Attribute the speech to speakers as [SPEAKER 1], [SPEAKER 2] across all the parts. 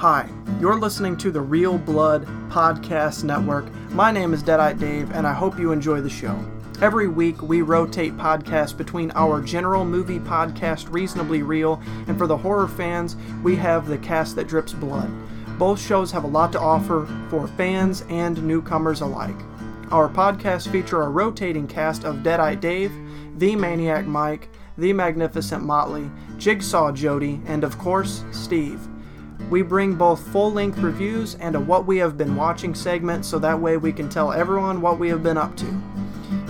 [SPEAKER 1] Hi, you're listening to the Real Blood Podcast Network. My name is Deadite Dave, and I hope you enjoy the show. Every week, we rotate podcasts between our general movie podcast, Reasonably Real, and for the horror fans, we have the cast that drips blood. Both shows have a lot to offer for fans and newcomers alike. Our podcasts feature a rotating cast of Deadite Dave, The Maniac Mike, The Magnificent Motley, Jigsaw Jody, and of course, Steve. We bring both full length reviews and a What We Have Been Watching segment so that way we can tell everyone what we have been up to.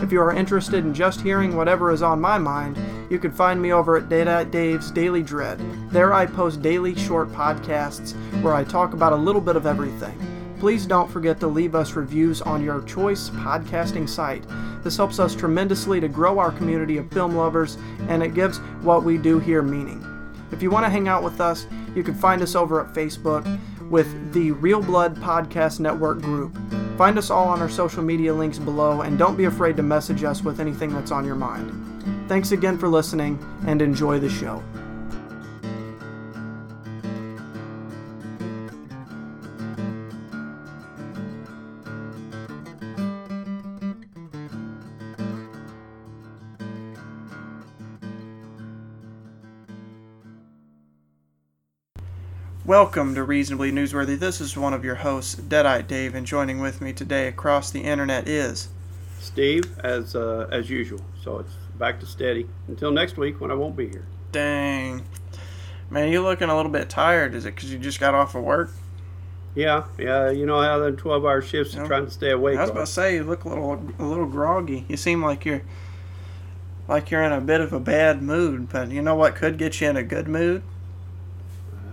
[SPEAKER 1] If you are interested in just hearing whatever is on my mind, you can find me over at Deadite Dave's Daily Dread. There I post daily short podcasts where I talk about a little bit of everything. Please don't forget to leave us reviews on your choice podcasting site. This helps us tremendously to grow our community of film lovers and it gives what we do here meaning. If you want to hang out with us, you can find us over at Facebook with the Real Blood Podcast Network group. Find us all on our social media links below and don't be afraid to message us with anything that's on your mind. Thanks again for listening and enjoy the show. Welcome to Reasonably Newsworthy. This is one of your hosts, Deadite Dave, and joining with me today across the internet is
[SPEAKER 2] Steve, as uh, as usual. So it's back to steady until next week when I won't be here.
[SPEAKER 1] Dang. Man, you're looking a little bit tired. Is it because you just got off of work?
[SPEAKER 2] Yeah, yeah. You know how the twelve-hour shifts are trying to stay awake.
[SPEAKER 1] I was about to say you look a little a little groggy. You seem like you're like you're in a bit of a bad mood, but you know what could get you in a good mood?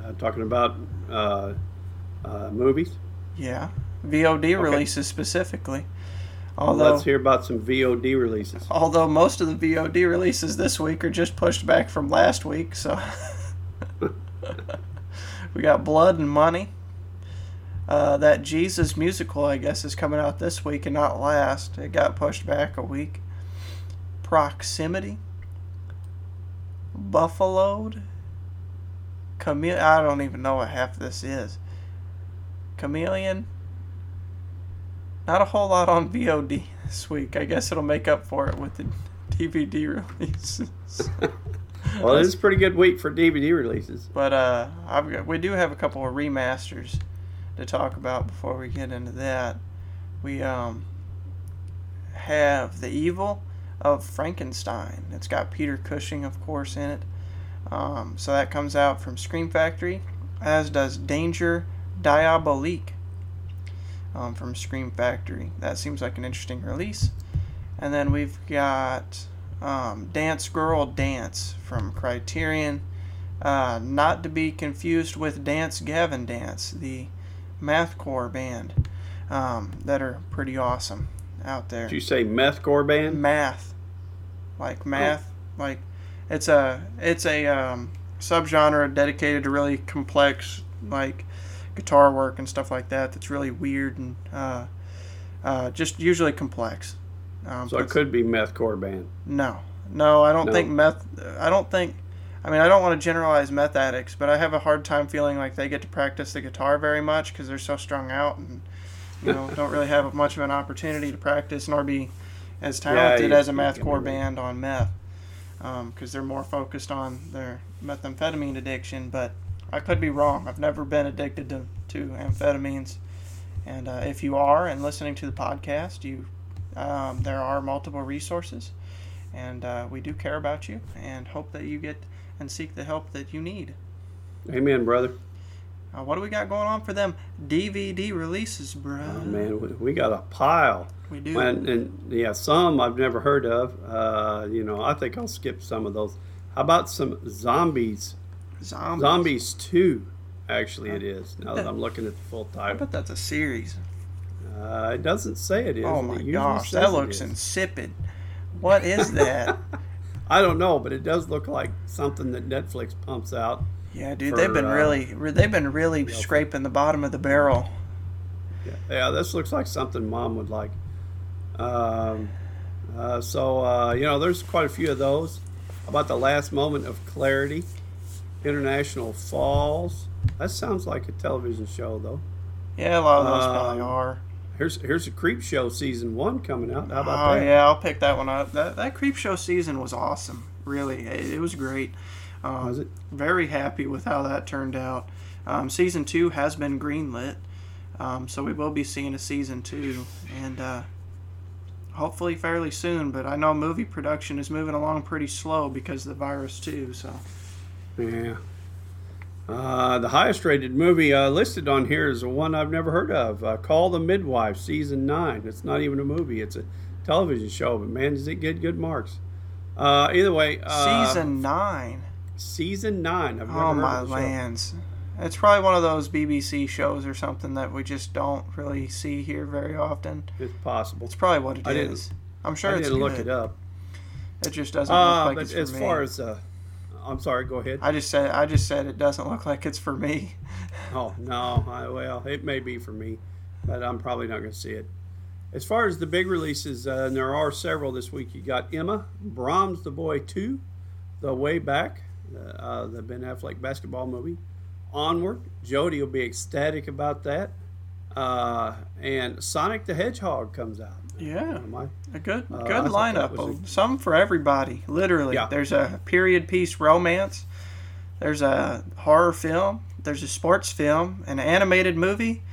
[SPEAKER 2] Uh, talking about uh, uh, movies.
[SPEAKER 1] Yeah. VOD releases specifically.
[SPEAKER 2] Well, let's hear about some VOD releases.
[SPEAKER 1] although most of the VOD releases this week are just pushed back from last week, so we got Blood and Money. Uh, that Jesus musical, I guess, is coming out this week and not last. It got pushed back a week. Proximity. Buffaloed. Chamele- I don't even know what half this is. Chameleon. Not a whole lot on VOD this week. I guess it'll make up for it with the DVD releases.
[SPEAKER 2] Well, it is a pretty good week for DVD releases.
[SPEAKER 1] But uh, I've got, we do have a couple of remasters to talk about before we get into that. We um have the Evil of Frankenstein. It's got Peter Cushing, of course, in it. Um, so that comes out from Scream Factory, as does Danger Diabolik um, from Scream Factory. That seems like an interesting release. And then we've got um, Dance Girl Dance from Criterion. Uh, not to be confused with Dance Gavin Dance, the mathcore band um, that are pretty awesome out there.
[SPEAKER 2] Did you say methcore band?
[SPEAKER 1] Math, like math, like it's a it's a um, subgenre dedicated to really complex like guitar work and stuff like that. That's really weird and uh, uh, just usually complex. Um,
[SPEAKER 2] So it could be methcore band.
[SPEAKER 1] no, no, I don't
[SPEAKER 2] No.
[SPEAKER 1] think meth. I don't think. I mean, I don't want to generalize meth addicts, but I have a hard time feeling like they get to practice the guitar very much because they're so strung out and you know don't really have much of an opportunity to practice nor be as talented
[SPEAKER 2] you-
[SPEAKER 1] as a mathcore band on meth because they're more focused on their methamphetamine addiction. But I could be wrong. I've never been addicted to, to amphetamines. And uh, if you are and listening to the podcast, you um, there are multiple resources, and uh, we do care about you and hope that you get and seek the help that you need.
[SPEAKER 2] Amen, brother.
[SPEAKER 1] Uh, what do we got going on for them DVD releases, bro?
[SPEAKER 2] Oh man, we, we got a pile.
[SPEAKER 1] we do.
[SPEAKER 2] And, and yeah, some I've never heard of. Uh, you know, I think I'll skip some of those. How about some zombies?
[SPEAKER 1] Zombies.
[SPEAKER 2] Zombies Two, actually, it is. Now that I'm looking at the full
[SPEAKER 1] I
[SPEAKER 2] title,
[SPEAKER 1] bet that's a series.
[SPEAKER 2] uh, it doesn't say it is.
[SPEAKER 1] oh my gosh, that looks insipid. What is that?
[SPEAKER 2] I don't know, but it does look like something that Netflix pumps out.
[SPEAKER 1] yeah, dude,
[SPEAKER 2] For,
[SPEAKER 1] they've been
[SPEAKER 2] uh,
[SPEAKER 1] really, they've been really scraping the bottom of the barrel.
[SPEAKER 2] Yeah, yeah this looks like something Mom would like. Um, uh, so uh, you know, there's quite a few of those. About the last moment of clarity? International Falls. That sounds like a television show, though.
[SPEAKER 1] Yeah, a lot of those
[SPEAKER 2] Um,
[SPEAKER 1] probably are.
[SPEAKER 2] Here's here's a Creepshow season one coming out. How about
[SPEAKER 1] Oh
[SPEAKER 2] that?
[SPEAKER 1] yeah, I'll pick that one up. That that creep show season was awesome. Really, it, it was great. Um,
[SPEAKER 2] Was it?
[SPEAKER 1] Very happy with how that turned out. Um, season two has been greenlit, um, so we will be seeing a season two, and uh, hopefully fairly soon. But I know movie production is moving along pretty slow because of the virus too. So
[SPEAKER 2] Yeah. Uh, the highest rated movie uh, listed on here is one I've never heard of. Uh, Call the Midwife, season nine. It's not even a movie; it's a television show. But man, does it get good marks? Uh, either way, uh,
[SPEAKER 1] season nine.
[SPEAKER 2] season nine. I've never
[SPEAKER 1] Oh
[SPEAKER 2] heard
[SPEAKER 1] my
[SPEAKER 2] of the show.
[SPEAKER 1] lands. It's probably one of those BBC shows or something that we just don't really see here very often.
[SPEAKER 2] It's possible.
[SPEAKER 1] It's probably what it
[SPEAKER 2] I
[SPEAKER 1] is. I'm sure
[SPEAKER 2] I
[SPEAKER 1] it's
[SPEAKER 2] didn't
[SPEAKER 1] good.
[SPEAKER 2] look it up.
[SPEAKER 1] It just doesn't look like
[SPEAKER 2] but
[SPEAKER 1] it's for
[SPEAKER 2] as
[SPEAKER 1] me.
[SPEAKER 2] far as, uh, I'm sorry. Go ahead.
[SPEAKER 1] I just said I just said it doesn't look like it's for me.
[SPEAKER 2] Oh no, I, well, it may be for me, but I'm probably not going to see it. As far as the big releases, uh, and there are several this week. You got Emma, Brahms the Boy Two, The Way Back, uh, uh, the Ben Affleck basketball movie, Onward. Jody will be ecstatic about that, uh, and Sonic the Hedgehog comes out.
[SPEAKER 1] Yeah, a good
[SPEAKER 2] Uh,
[SPEAKER 1] good lineup.
[SPEAKER 2] a-
[SPEAKER 1] of some for everybody. Literally,
[SPEAKER 2] Yeah.
[SPEAKER 1] there's a period piece romance. There's a horror film. There's a sports film, an animated movie,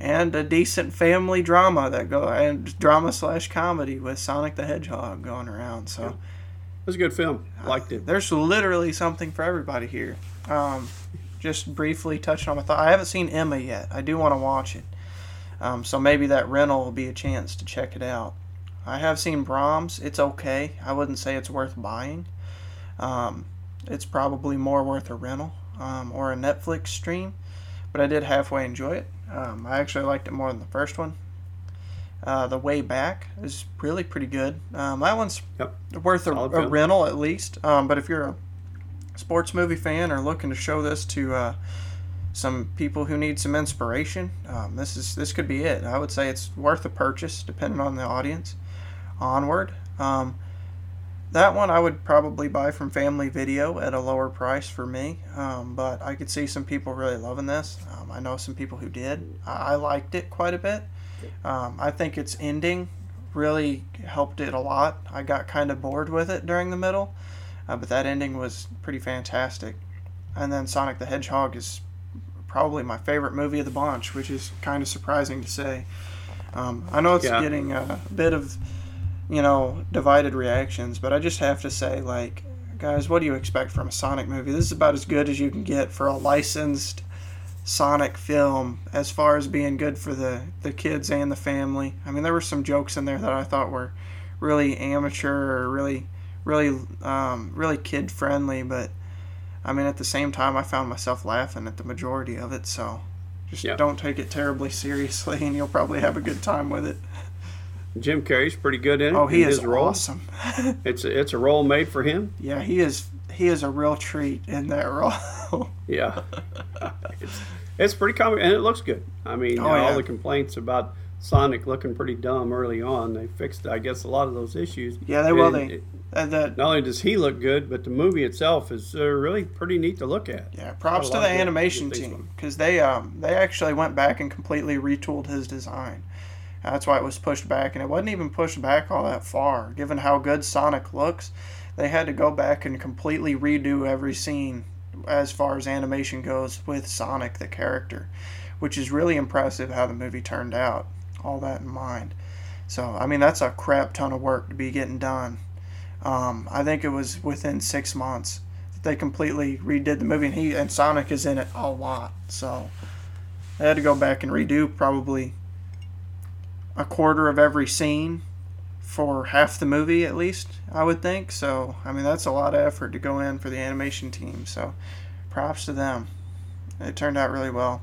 [SPEAKER 1] and a decent family drama that go and drama slash comedy with Sonic the Hedgehog going around. So.
[SPEAKER 2] Yeah. It was a good film. Liked it.
[SPEAKER 1] There's literally something for everybody here. Um, just briefly touching on my thought. I haven't seen Emma yet. I do want to watch it. Um, so maybe that rental will be a chance to check it out. I have seen Brahms. It's okay. I wouldn't say it's worth buying. Um, it's probably more worth a rental um, or a Netflix stream. But I did halfway enjoy it. Um, I actually liked it more than the first one. Uh, the Way Back is really pretty good. Um, that one's
[SPEAKER 2] Yep.
[SPEAKER 1] worth a, a rental at least. Um, but if you're a sports movie fan or looking to show this to uh, some people who need some inspiration, um, this is this could be it. I would say it's worth a purchase, depending on the audience. Onward. Um, that one I would probably buy from Family Video at a lower price for me, um, but I could see some people really loving this. Um, I know some people who did. I, I liked it quite a bit. Um, I think its ending really helped it a lot. I got kind of bored with it during the middle, uh, but that ending was pretty fantastic. And then Sonic the Hedgehog is probably my favorite movie of the bunch, which is kind of surprising to say. Um, I know it's
[SPEAKER 2] Yeah.
[SPEAKER 1] getting a bit of, you know, divided reactions, but I just have to say, like, guys, what do you expect from a Sonic movie? This is about as good as you can get for a licensed Sonic film as far as being good for the, the kids and the family. I mean, there were some jokes in there that I thought were really amateur or really, really, um, really kid friendly, but I mean, at the same time, I found myself laughing at the majority of it, so just
[SPEAKER 2] Yeah.
[SPEAKER 1] don't take it terribly seriously and you'll probably have a good time with it.
[SPEAKER 2] Jim Carrey's pretty good in it.
[SPEAKER 1] Oh, he
[SPEAKER 2] in
[SPEAKER 1] is
[SPEAKER 2] role.
[SPEAKER 1] awesome.
[SPEAKER 2] It's a, it's a role made for him.
[SPEAKER 1] yeah, he is he is a real treat in that role.
[SPEAKER 2] Yeah, it's, it's pretty comic and it looks good. I mean,
[SPEAKER 1] Oh,
[SPEAKER 2] all
[SPEAKER 1] yeah.
[SPEAKER 2] the complaints about Sonic looking pretty dumb early on, they fixed, I guess, a lot of those issues.
[SPEAKER 1] yeah, they will. They uh,
[SPEAKER 2] not only does he look good, but the movie itself is uh, really pretty neat to look at.
[SPEAKER 1] Yeah, props to the animation team because they um they actually went back and completely retooled his design. That's why it was pushed back, and it wasn't even pushed back all that far. Given how good Sonic looks, they had to go back and completely redo every scene as far as animation goes with Sonic the character, which is really impressive how the movie turned out. All that in mind. So I mean that's a crap ton of work to be getting done. Um, I think it was within six months that they completely redid the movie, and he and Sonic is in it a lot. So they had to go back and redo probably a quarter of every scene for half the movie at least. I would think. So I mean that's a lot of effort to go in for the animation team. So props to them. It turned out really well.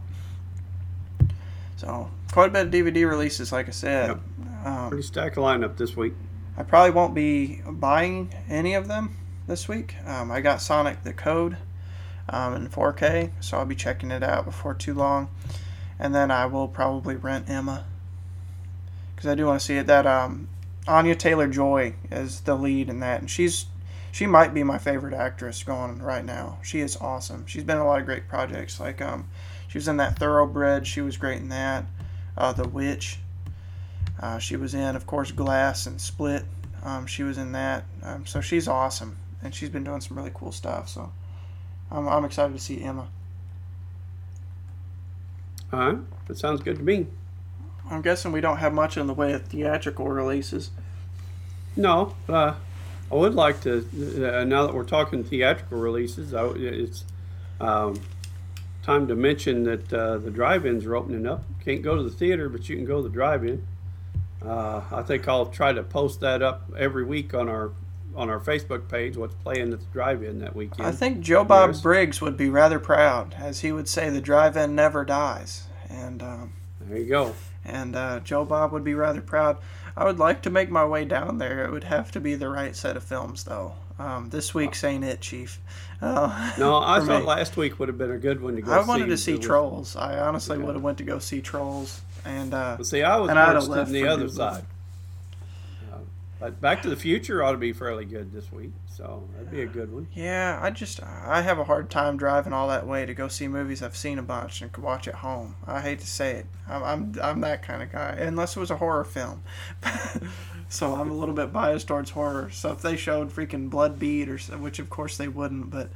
[SPEAKER 1] So quite a bit of DVD releases, like I said. Um,
[SPEAKER 2] Pretty stacked lineup this week.
[SPEAKER 1] I probably won't be buying any of them this week. Um, I got Sonic the Code um, in 4K, so I'll be checking it out before too long. And then I will probably rent Emma because I do want to see it. That um, Anya Taylor Joy is the lead in that, and she's she might be my favorite actress going right now. She is awesome. She's been in a lot of great projects. Like um, she was in that Thoroughbred. She was great in that. Uh, the Witch. Uh, she was in, of course, Glass and Split. Um, she was in that. Um, so she's awesome, and she's been doing some really cool stuff. So I'm, I'm excited to see Emma.
[SPEAKER 2] All right, that sounds good to me.
[SPEAKER 1] I'm guessing we don't have much in the way of theatrical releases.
[SPEAKER 2] No, uh, I would like to. Uh, now that we're talking theatrical releases, I, it's um, time to mention that uh, the drive-ins are opening up. Can't go to the theater, but you can go to the drive-in. Uh, I think I'll try to post that up every week on our on our Facebook page. What's playing at the drive-in that weekend?
[SPEAKER 1] I think Joe Bob yes. Briggs would be rather proud, as he would say, "The drive-in never dies." And um,
[SPEAKER 2] there you go.
[SPEAKER 1] And uh, Joe Bob would be rather proud. I would like to make my way down there. It would have to be the right set of films, though. Um, this week's ain't it, Chief.
[SPEAKER 2] Uh, no, I thought me. last week would have been a good one to go.
[SPEAKER 1] I wanted to see Trolls. I honestly would have went to go see Trolls, and uh,
[SPEAKER 2] see, I was interested in the other side. But Back to the Future ought to be fairly good this week, so that'd be a good one.
[SPEAKER 1] Yeah, I just I have a hard time driving all that way to go see movies I've seen a bunch and could watch at home. I hate to say it, I'm I'm, I'm that kind of guy, unless it was a horror film. so I'm a little bit biased towards horror. So if they showed freaking Blood Beat or which of course they wouldn't, but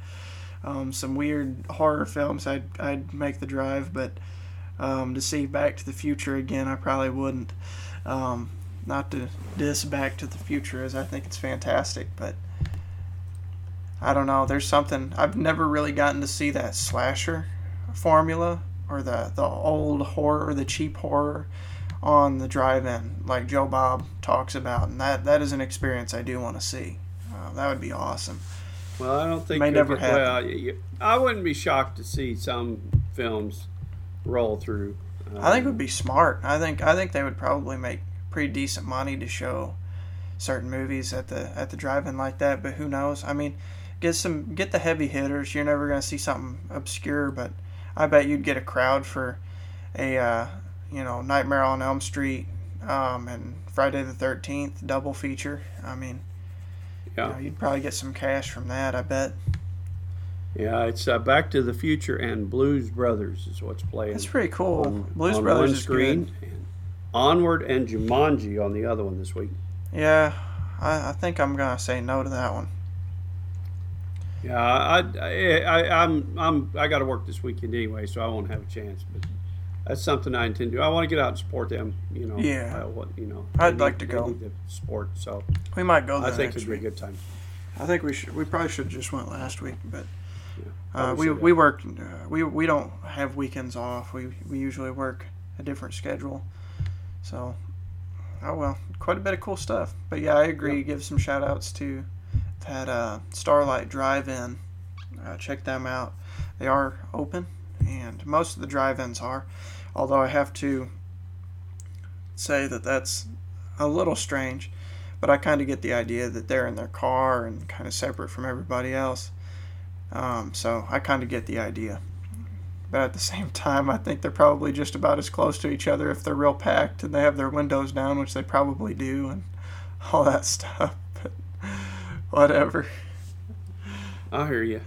[SPEAKER 1] um, some weird horror films, I'd I'd make the drive. But um, to see Back to the Future again, I probably wouldn't. Um, not to diss Back to the Future, as I think it's fantastic, but I don't know. There's something I've never really gotten to see that slasher formula or the the old horror, or the cheap horror on the drive-in, like Joe Bob talks about, and that that is an experience I do want to see. Uh, that would be awesome.
[SPEAKER 2] Well, I don't think may never happen. Well, I wouldn't be shocked to see some films roll through.
[SPEAKER 1] Um, I think it would be smart. I think I think they would probably make pretty decent money to show certain movies at the at the drive-in like that. But who knows? I mean, get some get the heavy hitters. You're never gonna see something obscure, but I bet you'd get a crowd for a uh, you know, Nightmare on Elm Street, um, and Friday the Thirteenth double feature. I mean, yeah, you know, you'd probably get some cash from that. I bet.
[SPEAKER 2] Yeah, it's uh, Back to the Future and Blues Brothers is what's playing.
[SPEAKER 1] That's pretty cool. On, Blues on Brothers is good.
[SPEAKER 2] And Onward and Jumanji on the other one this week.
[SPEAKER 1] Yeah, I, I think I'm gonna say no to that one.
[SPEAKER 2] Yeah, I, I, I, I'm, I'm, I got to work this weekend anyway, so I won't have a chance. But that's something I intend to do. I want to get out and support them. You know.
[SPEAKER 1] Yeah.
[SPEAKER 2] What you know.
[SPEAKER 1] I'd like to go.
[SPEAKER 2] The sport, so
[SPEAKER 1] we might go. I
[SPEAKER 2] think it'd be a good time.
[SPEAKER 1] I think we should. We probably should have just went last week, but yeah, uh, we we work. Uh, we we don't have weekends off. We we usually work a different schedule. So, oh well, quite a bit of cool stuff. But yeah, I agree. Give some shout outs to that uh, Starlight Drive-In. Uh, check them out. They are open, and most of the drive-ins are. Although I have to say that that's a little strange, but I kind of get the idea that they're in their car and kind of separate from everybody else. Um, so I kind of get the idea. But at the same time, I think they're probably just about as close to each other if they're real packed and they have their windows down, which they probably do, and all that stuff. But whatever.
[SPEAKER 2] I hear you.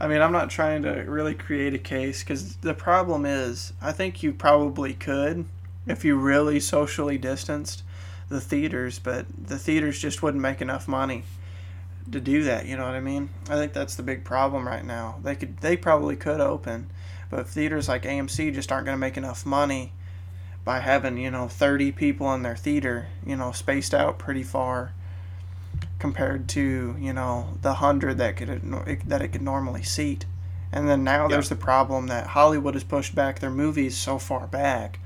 [SPEAKER 1] I mean, I'm not trying to really create a case because the problem is, I think you probably could if you really socially distanced the theaters, but the theaters just wouldn't make enough money to do that. You know what I mean? I think that's the big problem right now. They could, they probably could open, but theaters like AMC just aren't going to make enough money by having you know 30 people in their theater, you know, spaced out pretty far compared to you know the hundred that could that it could normally seat. And then now there's the problem that Hollywood has pushed back their movies so far back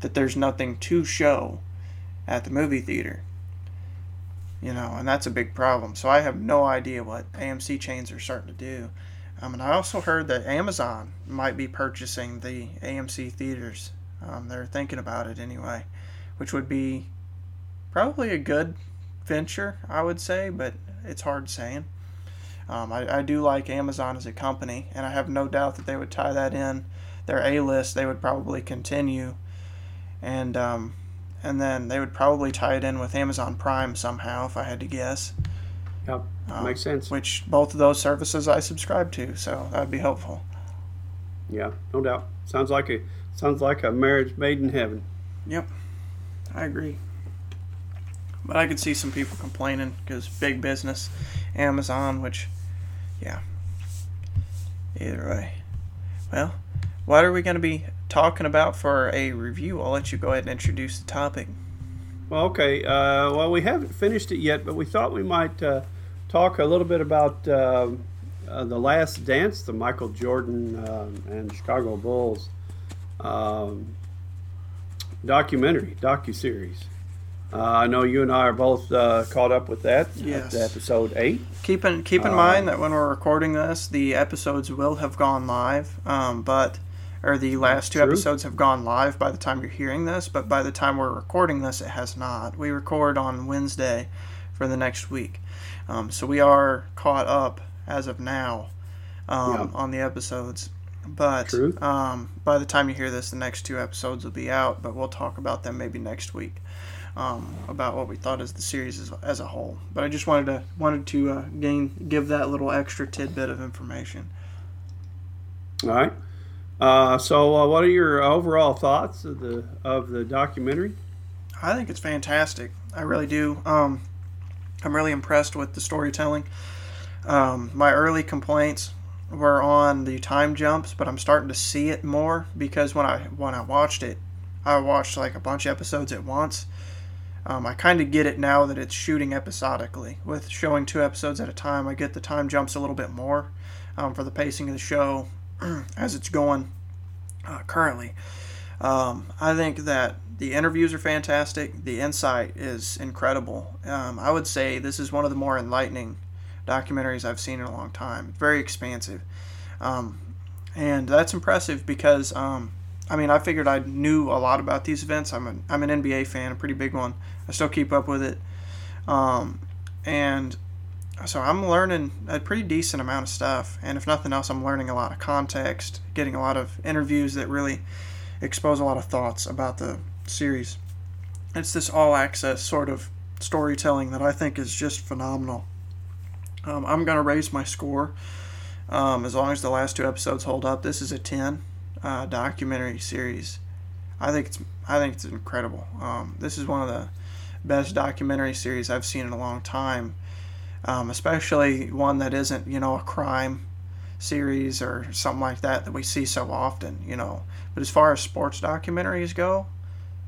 [SPEAKER 1] that there's nothing to show at the movie theater. You know, and that's a big problem. So I have no idea what AMC chains are starting to do. Um, and I also heard that Amazon might be purchasing the AMC theaters. Um, they're thinking about it anyway, which would be probably a good venture, I would say, but it's hard saying. Um, I, I do like Amazon as a company, and I have no doubt that they would tie that in their A list. They would probably continue, and um, and then they would probably tie it in with Amazon Prime somehow, if I had to guess.
[SPEAKER 2] Yep,
[SPEAKER 1] Um,
[SPEAKER 2] makes sense.
[SPEAKER 1] Which both of those services I subscribe to, so that'd be helpful.
[SPEAKER 2] Yeah, no doubt. Sounds like a sounds like a marriage made in heaven.
[SPEAKER 1] Yep, I agree. But I could see some people complaining because big business, Amazon, which, yeah. Either way. Well, what are we going to be talking about for a review? I'll let you go ahead and introduce the topic.
[SPEAKER 2] Well, okay. Uh, well, we haven't finished it yet, but we thought we might uh, talk a little bit about um uh, the Last Dance, the Michael Jordan um and Chicago Bulls um, documentary, docu series. Uh, I know you and I are both uh, caught up with that.
[SPEAKER 1] Yes.
[SPEAKER 2] Episode eight.
[SPEAKER 1] Keep in keep in mind that when we're recording this, the episodes will have gone live, um, but or the last two
[SPEAKER 2] True.
[SPEAKER 1] episodes have gone live by the time you're hearing this. But by the time we're recording this, it has not. We record on Wednesday for the next week, um, so we are caught up as of now um,
[SPEAKER 2] Yeah.
[SPEAKER 1] on the episodes. But um, by the time you hear this, the next two episodes will be out. But we'll talk about them maybe next week um, about what we thought as the series as, as a whole. But I just wanted to wanted to uh, gain give that little extra tidbit of information.
[SPEAKER 2] All right. Uh, so, uh, what are your overall thoughts of the of the documentary?
[SPEAKER 1] I think it's fantastic. I really do. Um, I'm really impressed with the storytelling. Um, my early complaints were on the time jumps, but I'm starting to see it more because when I when I watched it, I watched like a bunch of episodes at once. Um, I kind of get it now that it's shooting episodically. With showing two episodes at a time, I get the time jumps a little bit more um, for the pacing of the show as it's going uh, currently. Um, I think that the interviews are fantastic. The insight is incredible. Um, I would say this is one of the more enlightening documentaries I've seen in a long time. Very expansive. Um, and that's impressive because, um, I mean, I figured I knew a lot about these events. I'm, I'm an NBA fan, a pretty big one. I still keep up with it. Um, and so I'm learning a pretty decent amount of stuff. And if nothing else, I'm learning a lot of context, getting a lot of interviews that really expose a lot of thoughts about the series. It's this all access sort of storytelling that I think is just phenomenal. Um, I'm going to raise my score um, as long as the last two episodes hold up. This is a 10 uh, documentary series. I think it's I think it's incredible. Um, this is one of the best documentary series I've seen in a long time, um, especially one that isn't you know a crime series or something like that that we see so often. You know, but as far as sports documentaries go,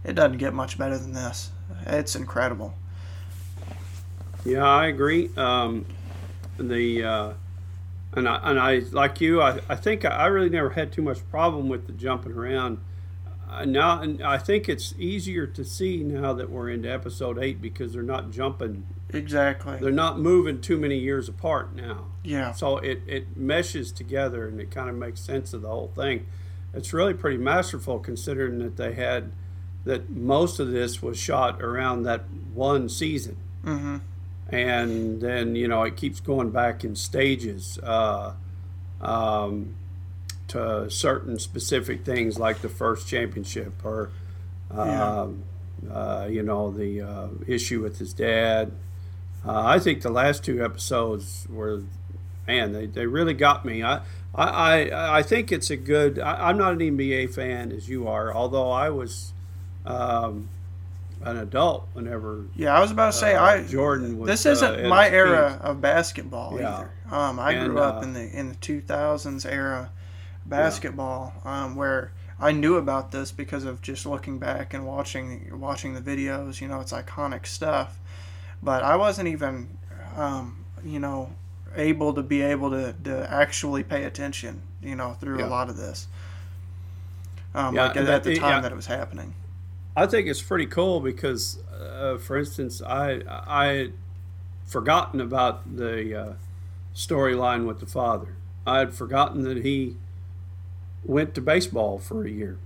[SPEAKER 1] it doesn't get much better than this. It's incredible.
[SPEAKER 2] Yeah, I agree. Um, the uh, and I and I like you. I, I think I really never had too much problem with the jumping around. Uh, now, and I think it's easier to see now that we're into episode eight because they're not jumping.
[SPEAKER 1] Exactly.
[SPEAKER 2] They're not moving too many years apart now.
[SPEAKER 1] Yeah.
[SPEAKER 2] So it, it meshes together and it kind of makes sense of the whole thing. It's really pretty masterful considering that they had that most of this was shot around that one season
[SPEAKER 1] Mm-hmm.
[SPEAKER 2] and then you know it keeps going back in stages uh, um, certain specific things like the first championship or um, uh, you know the uh, issue with his dad. Uh, I think the last two episodes were man they, they really got me. I I, I, I think it's a good. I, I'm not an NBA fan as you are, although I was um, an adult whenever
[SPEAKER 1] Yeah, I was about to say
[SPEAKER 2] uh,
[SPEAKER 1] I
[SPEAKER 2] Jordan was.
[SPEAKER 1] this
[SPEAKER 2] uh,
[SPEAKER 1] isn't
[SPEAKER 2] at
[SPEAKER 1] my era of basketball
[SPEAKER 2] Yeah.
[SPEAKER 1] either. Um, I
[SPEAKER 2] And,
[SPEAKER 1] grew up
[SPEAKER 2] uh,
[SPEAKER 1] in the in the 2000s era basketball, um, where I knew about this because of just looking back and watching watching the videos. You know, it's iconic stuff. But I wasn't even, um, you know, able to be able to, to actually pay attention. You know, through
[SPEAKER 2] Yeah.
[SPEAKER 1] a lot of this. Um,
[SPEAKER 2] Yeah,
[SPEAKER 1] like at, at the time
[SPEAKER 2] yeah.
[SPEAKER 1] that it was happening.
[SPEAKER 2] I think it's pretty cool because, uh, for instance, I I had forgotten about the uh, storyline with the father. I had forgotten that he went to baseball for a year.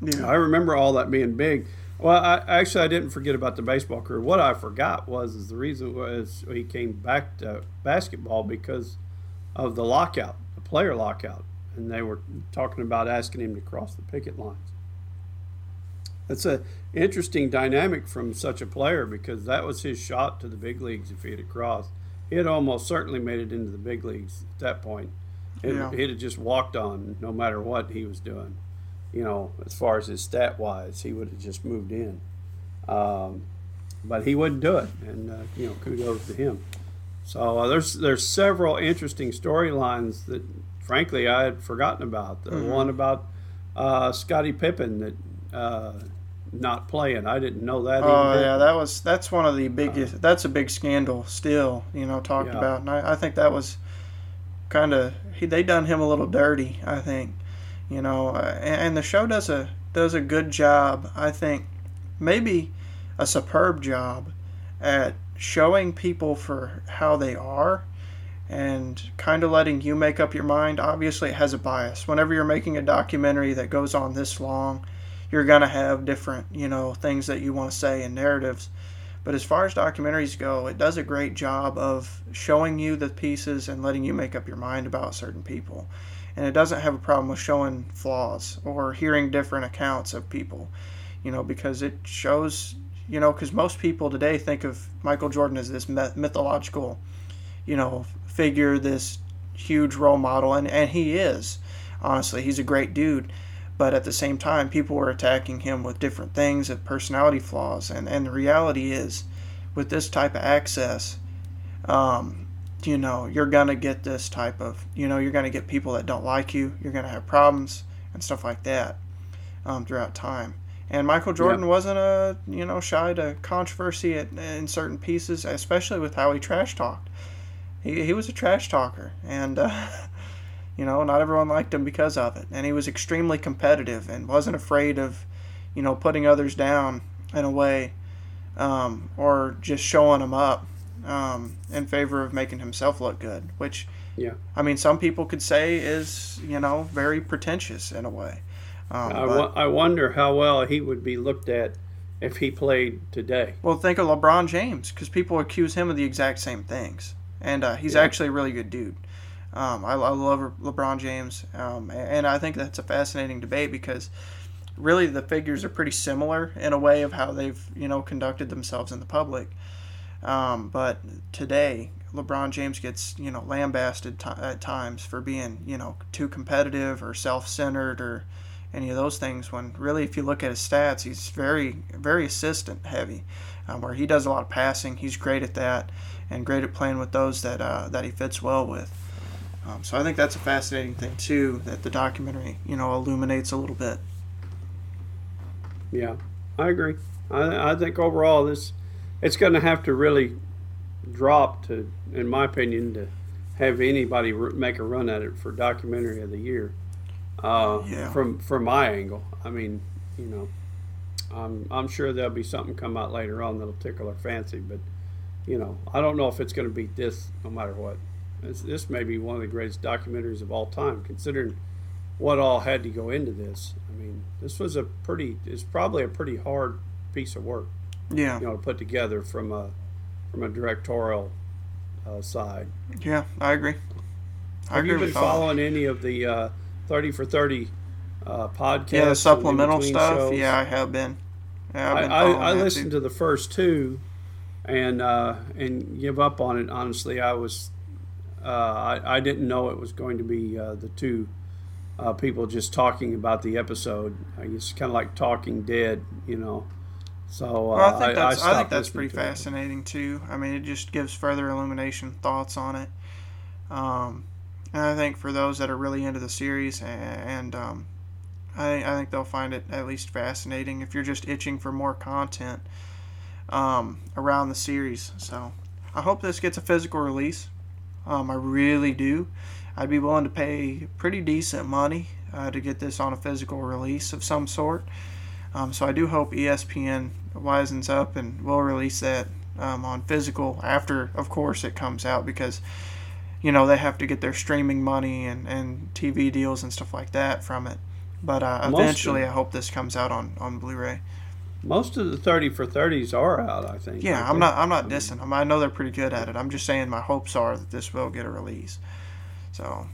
[SPEAKER 1] Yeah.
[SPEAKER 2] I remember all that being big. Well, I, actually, I didn't forget about the baseball career. What I forgot was is the reason was he came back to basketball because of the lockout, the player lockout, and they were talking about asking him to cross the picket lines. That's a interesting dynamic from such a player because that was his shot to the big leagues if he had crossed. He had almost certainly made it into the big leagues at that point. It,
[SPEAKER 1] Yeah.
[SPEAKER 2] He'd have just walked on no matter what he was doing. You know, as far as his stat wise, he would have just moved in. Um, but he wouldn't do it, and uh, you know, kudos to him. So uh, there's there's several interesting storylines that, frankly, I had forgotten about. The one about uh, Scottie Pippen that uh, not playing, I didn't know that.
[SPEAKER 1] Oh yeah, that was that's one of the biggest. that's a big scandal still. You know, talked
[SPEAKER 2] Yeah.
[SPEAKER 1] about, and I, I think that was kind of he they done him a little dirty. I think, you know, uh, and, and the show does a does a good job. I think maybe a superb job at showing people for how they are and kind of letting you make up your mind. Obviously, it has a bias. Whenever you're making a documentary that goes on this long, you're going to have different, you know, things that you want to say and narratives. But as far as documentaries go, it does a great job of showing you the pieces and letting you make up your mind about certain people. And it doesn't have a problem with showing flaws or hearing different accounts of people, you know, because it shows, you know, because most people today think of Michael Jordan as this mythological, you know, figure, this huge role model, and, and he is. Honestly, he's a great dude. But at the same time, people were attacking him with different things of personality flaws. And, and the reality is, with this type of access, um, you know, you're going to get this type of, you know, you're going to get people that don't like you. You're going to have problems and stuff like that um, throughout time. And Michael Jordan wasn't a, you know, shy to controversy at, in certain pieces, especially with how he trash talked. He, he was a trash talker. And, uh, you know, not everyone liked him because of it. And he was extremely competitive and wasn't afraid of, you know, putting others down in a way um, or just showing them up um, in favor of making himself look good, which,
[SPEAKER 2] Yeah.
[SPEAKER 1] I mean, some people could say is, you know, very pretentious in a way. Um,
[SPEAKER 2] I,
[SPEAKER 1] but-
[SPEAKER 2] I wonder how well he would be looked at if he played today.
[SPEAKER 1] Well, think of LeBron James because people accuse him of the exact same things, and uh, he's
[SPEAKER 2] Yeah.
[SPEAKER 1] actually a really good dude. Um, I, I love LeBron James, um, and I think that's a fascinating debate because really the figures are pretty similar in a way of how they've you know conducted themselves in the public. Um, but today, LeBron James gets you know lambasted ti at times for being you know too competitive or self-centered or any of those things. When really, if you look at his stats, he's very very assistant heavy, um, where he does a lot of passing. He's great at that and great at playing with those that uh, that he fits well with. Um, so I think that's a fascinating thing too that the documentary you know illuminates a little bit.
[SPEAKER 2] Yeah, I agree. I, I think overall this it's going to have to really drop to, in my opinion, to have anybody r- make a run at it for documentary of the year. Uh,
[SPEAKER 1] Yeah.
[SPEAKER 2] From from my angle, I mean, you know, I'm I'm sure there'll be something come out later on that'll tickle our fancy, but you know, I don't know if it's going to beat this no matter what. This, this may be one of the greatest documentaries of all time, considering what all had to go into this. I mean, this was a pretty, it's probably a pretty hard piece of work,
[SPEAKER 1] Yeah,
[SPEAKER 2] you know, to put together from a from a directorial uh, side.
[SPEAKER 1] yeah, I agree. I
[SPEAKER 2] Have
[SPEAKER 1] agree
[SPEAKER 2] you been
[SPEAKER 1] with all.
[SPEAKER 2] following any of the uh, thirty for thirty uh, podcasts?
[SPEAKER 1] Yeah, the supplemental stuff.
[SPEAKER 2] shows?
[SPEAKER 1] Yeah, I have been. Yeah, I've
[SPEAKER 2] I,
[SPEAKER 1] been
[SPEAKER 2] I, I listened
[SPEAKER 1] too.
[SPEAKER 2] to the first two, and uh, and give up on it. Honestly, I was uh, I, I didn't know it was going to be uh, the two uh, people just talking about the episode. It's kind of like Talking Dead, you know. So uh,
[SPEAKER 1] Well, I think that's I, think that's pretty
[SPEAKER 2] to it.
[SPEAKER 1] fascinating too. I mean, it just gives further illumination thoughts on it. Um, and I think for those that are really into the series, a- and um, I, I think they'll find it at least fascinating if you're just itching for more content um, around the series. So I hope this gets a physical release. Um, I really do. I'd be willing to pay pretty decent money uh, to get this on a physical release of some sort. Um, so I do hope ESPN wisens up and will release that um, on physical after, of course, it comes out because you know they have to get their streaming money and, and TV deals and stuff like that from it. But uh, eventually, I hope this comes out on, on Blu-ray.
[SPEAKER 2] Most of the thirty for thirties are out. I think.
[SPEAKER 1] Yeah,
[SPEAKER 2] aren't
[SPEAKER 1] I'm not I'm not dissing them. I know they're pretty good at it. I'm just saying my hopes are that this will get a release. So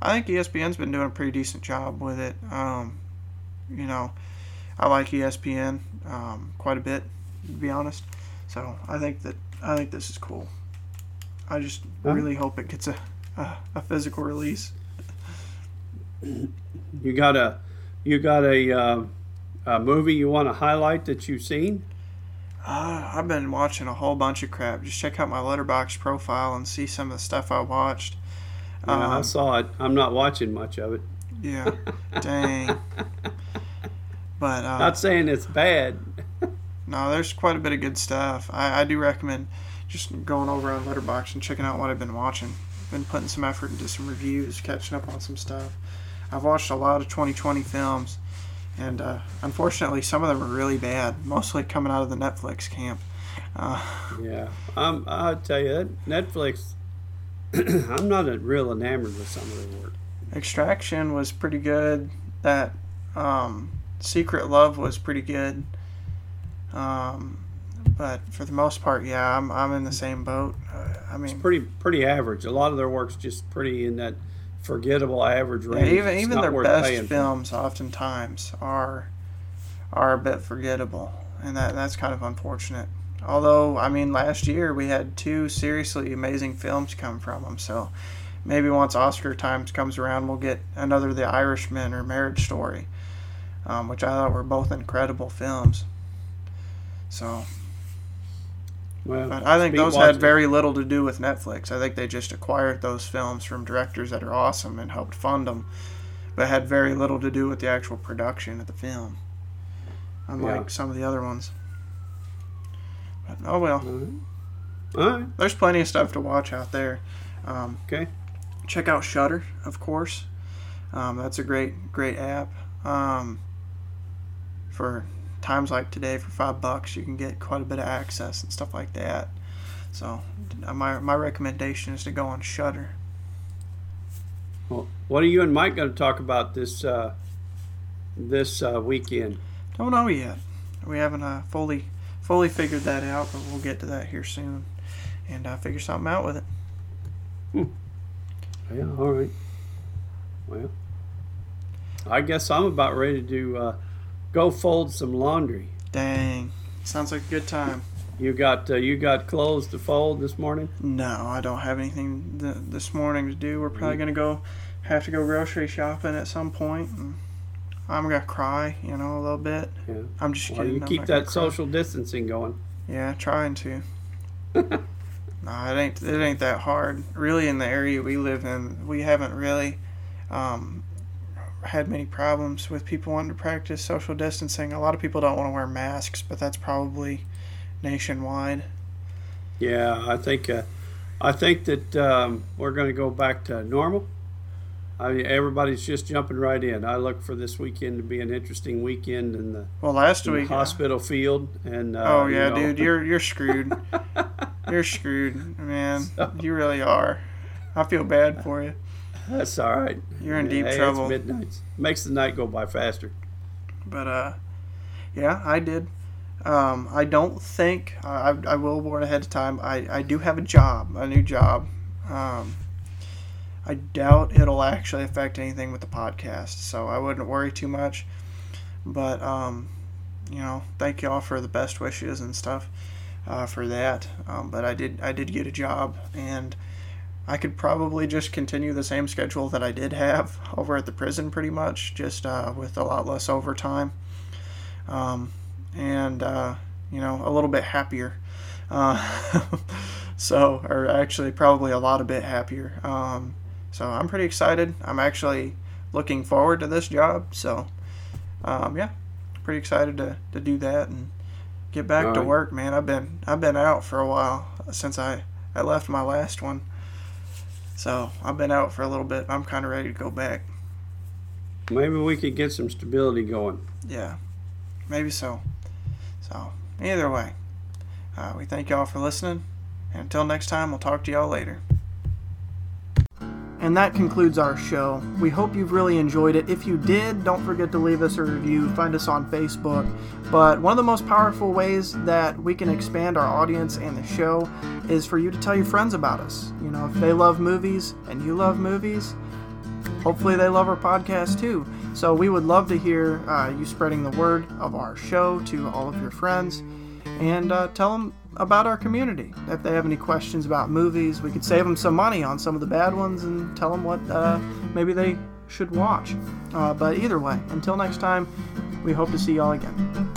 [SPEAKER 1] I think ESPN's been doing a pretty decent job with it. Um, you know, I like ESPN um, quite a bit, to be honest. So I think that I think this is cool. I just really hope it gets a, a, a physical release.
[SPEAKER 2] You got a you got a, uh, a movie you want to highlight that you've seen?
[SPEAKER 1] Uh, I've been watching a whole bunch of crap. Just check out my Letterboxd profile and see some of the stuff I watched.
[SPEAKER 2] Yeah, I
[SPEAKER 1] Um,
[SPEAKER 2] saw it. I'm not watching much of it.
[SPEAKER 1] yeah, dang. But uh,
[SPEAKER 2] Not saying it's bad.
[SPEAKER 1] No, there's quite a bit of good stuff. I, I do recommend just going over on Letterboxd and checking out what I've been watching. Been putting some effort into some reviews, catching up on some stuff. I've watched a lot of 2020 films, and uh, unfortunately, some of them are really bad. Mostly coming out of the Netflix camp. Uh,
[SPEAKER 2] Yeah, I'm. I'll tell you Netflix. I'm not a real enamored with some of their work.
[SPEAKER 1] Extraction was pretty good. That um, Secret Love was pretty good. Um, but for the most part, yeah, I'm, I'm in the same boat. Uh, I mean,
[SPEAKER 2] Pretty pretty average. A lot of their work's just pretty in that forgettable average
[SPEAKER 1] Yeah,
[SPEAKER 2] range.
[SPEAKER 1] even even their best
[SPEAKER 2] paying for.
[SPEAKER 1] films oftentimes are are a bit forgettable, and that that's kind of unfortunate. Although, I mean, last year we had two seriously amazing films come from them, so maybe once Oscar times comes around, we'll get another The Irishman or Marriage Story, um, which I thought were both incredible films. So,
[SPEAKER 2] Well,
[SPEAKER 1] but I think those
[SPEAKER 2] watching.
[SPEAKER 1] had very little to do with Netflix. I think they just acquired those films from directors that are awesome and helped fund them, but had very little to do with the actual production of the film. Unlike
[SPEAKER 2] Yeah.
[SPEAKER 1] some of the other ones. But oh well,
[SPEAKER 2] right. All right.
[SPEAKER 1] there's plenty of stuff to watch out there. Um,
[SPEAKER 2] Okay.
[SPEAKER 1] check out Shudder, of course. Um, that's a great, great app. Um, for times like today, for five bucks, you can get quite a bit of access and stuff like that. So, uh, my my recommendation is to go on Shudder.
[SPEAKER 2] Well, what are you and Mike going to talk about this uh, this uh, weekend?
[SPEAKER 1] Don't know yet. We haven't uh, fully fully figured that out, but we'll get to that here soon, and uh, figure something out with it.
[SPEAKER 2] Yeah. All right. Well, I guess I'm about ready to uh, go fold some laundry.
[SPEAKER 1] Dang, sounds like a good time.
[SPEAKER 2] You got uh, you got clothes to fold this morning?
[SPEAKER 1] No, I don't have anything th- this morning to do. We're probably gonna go have to go grocery shopping at some point. I'm gonna cry, you know, a little bit.
[SPEAKER 2] Yeah.
[SPEAKER 1] I'm just
[SPEAKER 2] Well,
[SPEAKER 1] kidding.
[SPEAKER 2] you
[SPEAKER 1] I'm
[SPEAKER 2] keep that social distancing going.
[SPEAKER 1] Yeah, trying to. no, it ain't. It ain't that hard. Really, in the area we live in, we haven't really um, had many problems with people wanting to practice social distancing. A lot of people don't want to wear masks, but that's probably nationwide.
[SPEAKER 2] Yeah, I think uh, I think that um, we're going to go back to normal. I mean, everybody's just jumping right in. I look for this weekend to be an interesting weekend in the,
[SPEAKER 1] Well, last week.
[SPEAKER 2] hospital field. And uh,
[SPEAKER 1] Oh
[SPEAKER 2] you
[SPEAKER 1] yeah,
[SPEAKER 2] know,
[SPEAKER 1] dude, you're you're screwed. you're screwed, man. You really are. I feel bad for you.
[SPEAKER 2] That's all right.
[SPEAKER 1] You're in deep
[SPEAKER 2] Hey,
[SPEAKER 1] trouble.
[SPEAKER 2] It's midnight. Makes the night go by faster.
[SPEAKER 1] But uh, yeah, I did. Um, I don't think I, I will warn ahead of time. I, I do have a job, a new job. Um, I doubt it'll actually affect anything with the podcast, so I wouldn't worry too much. But um, you know, thank y'all for the best wishes and stuff uh, for that. Um, but I did I did get a job, and I could probably just continue the same schedule that I did have over at the prison, pretty much, just uh, with a lot less overtime, um, and uh, you know, a little bit happier. Uh, so, or actually, probably a lot a bit happier. Um, so I'm pretty excited. I'm actually looking forward to this job. So, um, yeah, pretty excited to, to do that and get back to work, man. I've been I've been out for a while since I I left my last one. So I've been out for a little bit. I'm kind of ready to go back.
[SPEAKER 2] Maybe we could get some stability going.
[SPEAKER 1] Yeah, maybe so. So either way, uh, we thank y'all for listening. And until next time, we'll talk to y'all later. And that concludes our show. We hope you've really enjoyed it. If you did, don't forget to leave us a review. Find us on Facebook. But one of the most powerful ways that we can expand our audience and the show is for you to tell your friends about us. You know, if they love movies and you love movies, hopefully they love our podcast too. So we would love to hear uh, you spreading the word of our show to all of your friends and uh, tell them about our community. If they have any questions about movies, we could save them some money on some of the bad ones and tell them what uh, maybe they should watch. Uh, but either way, until next time, we hope to see y'all again.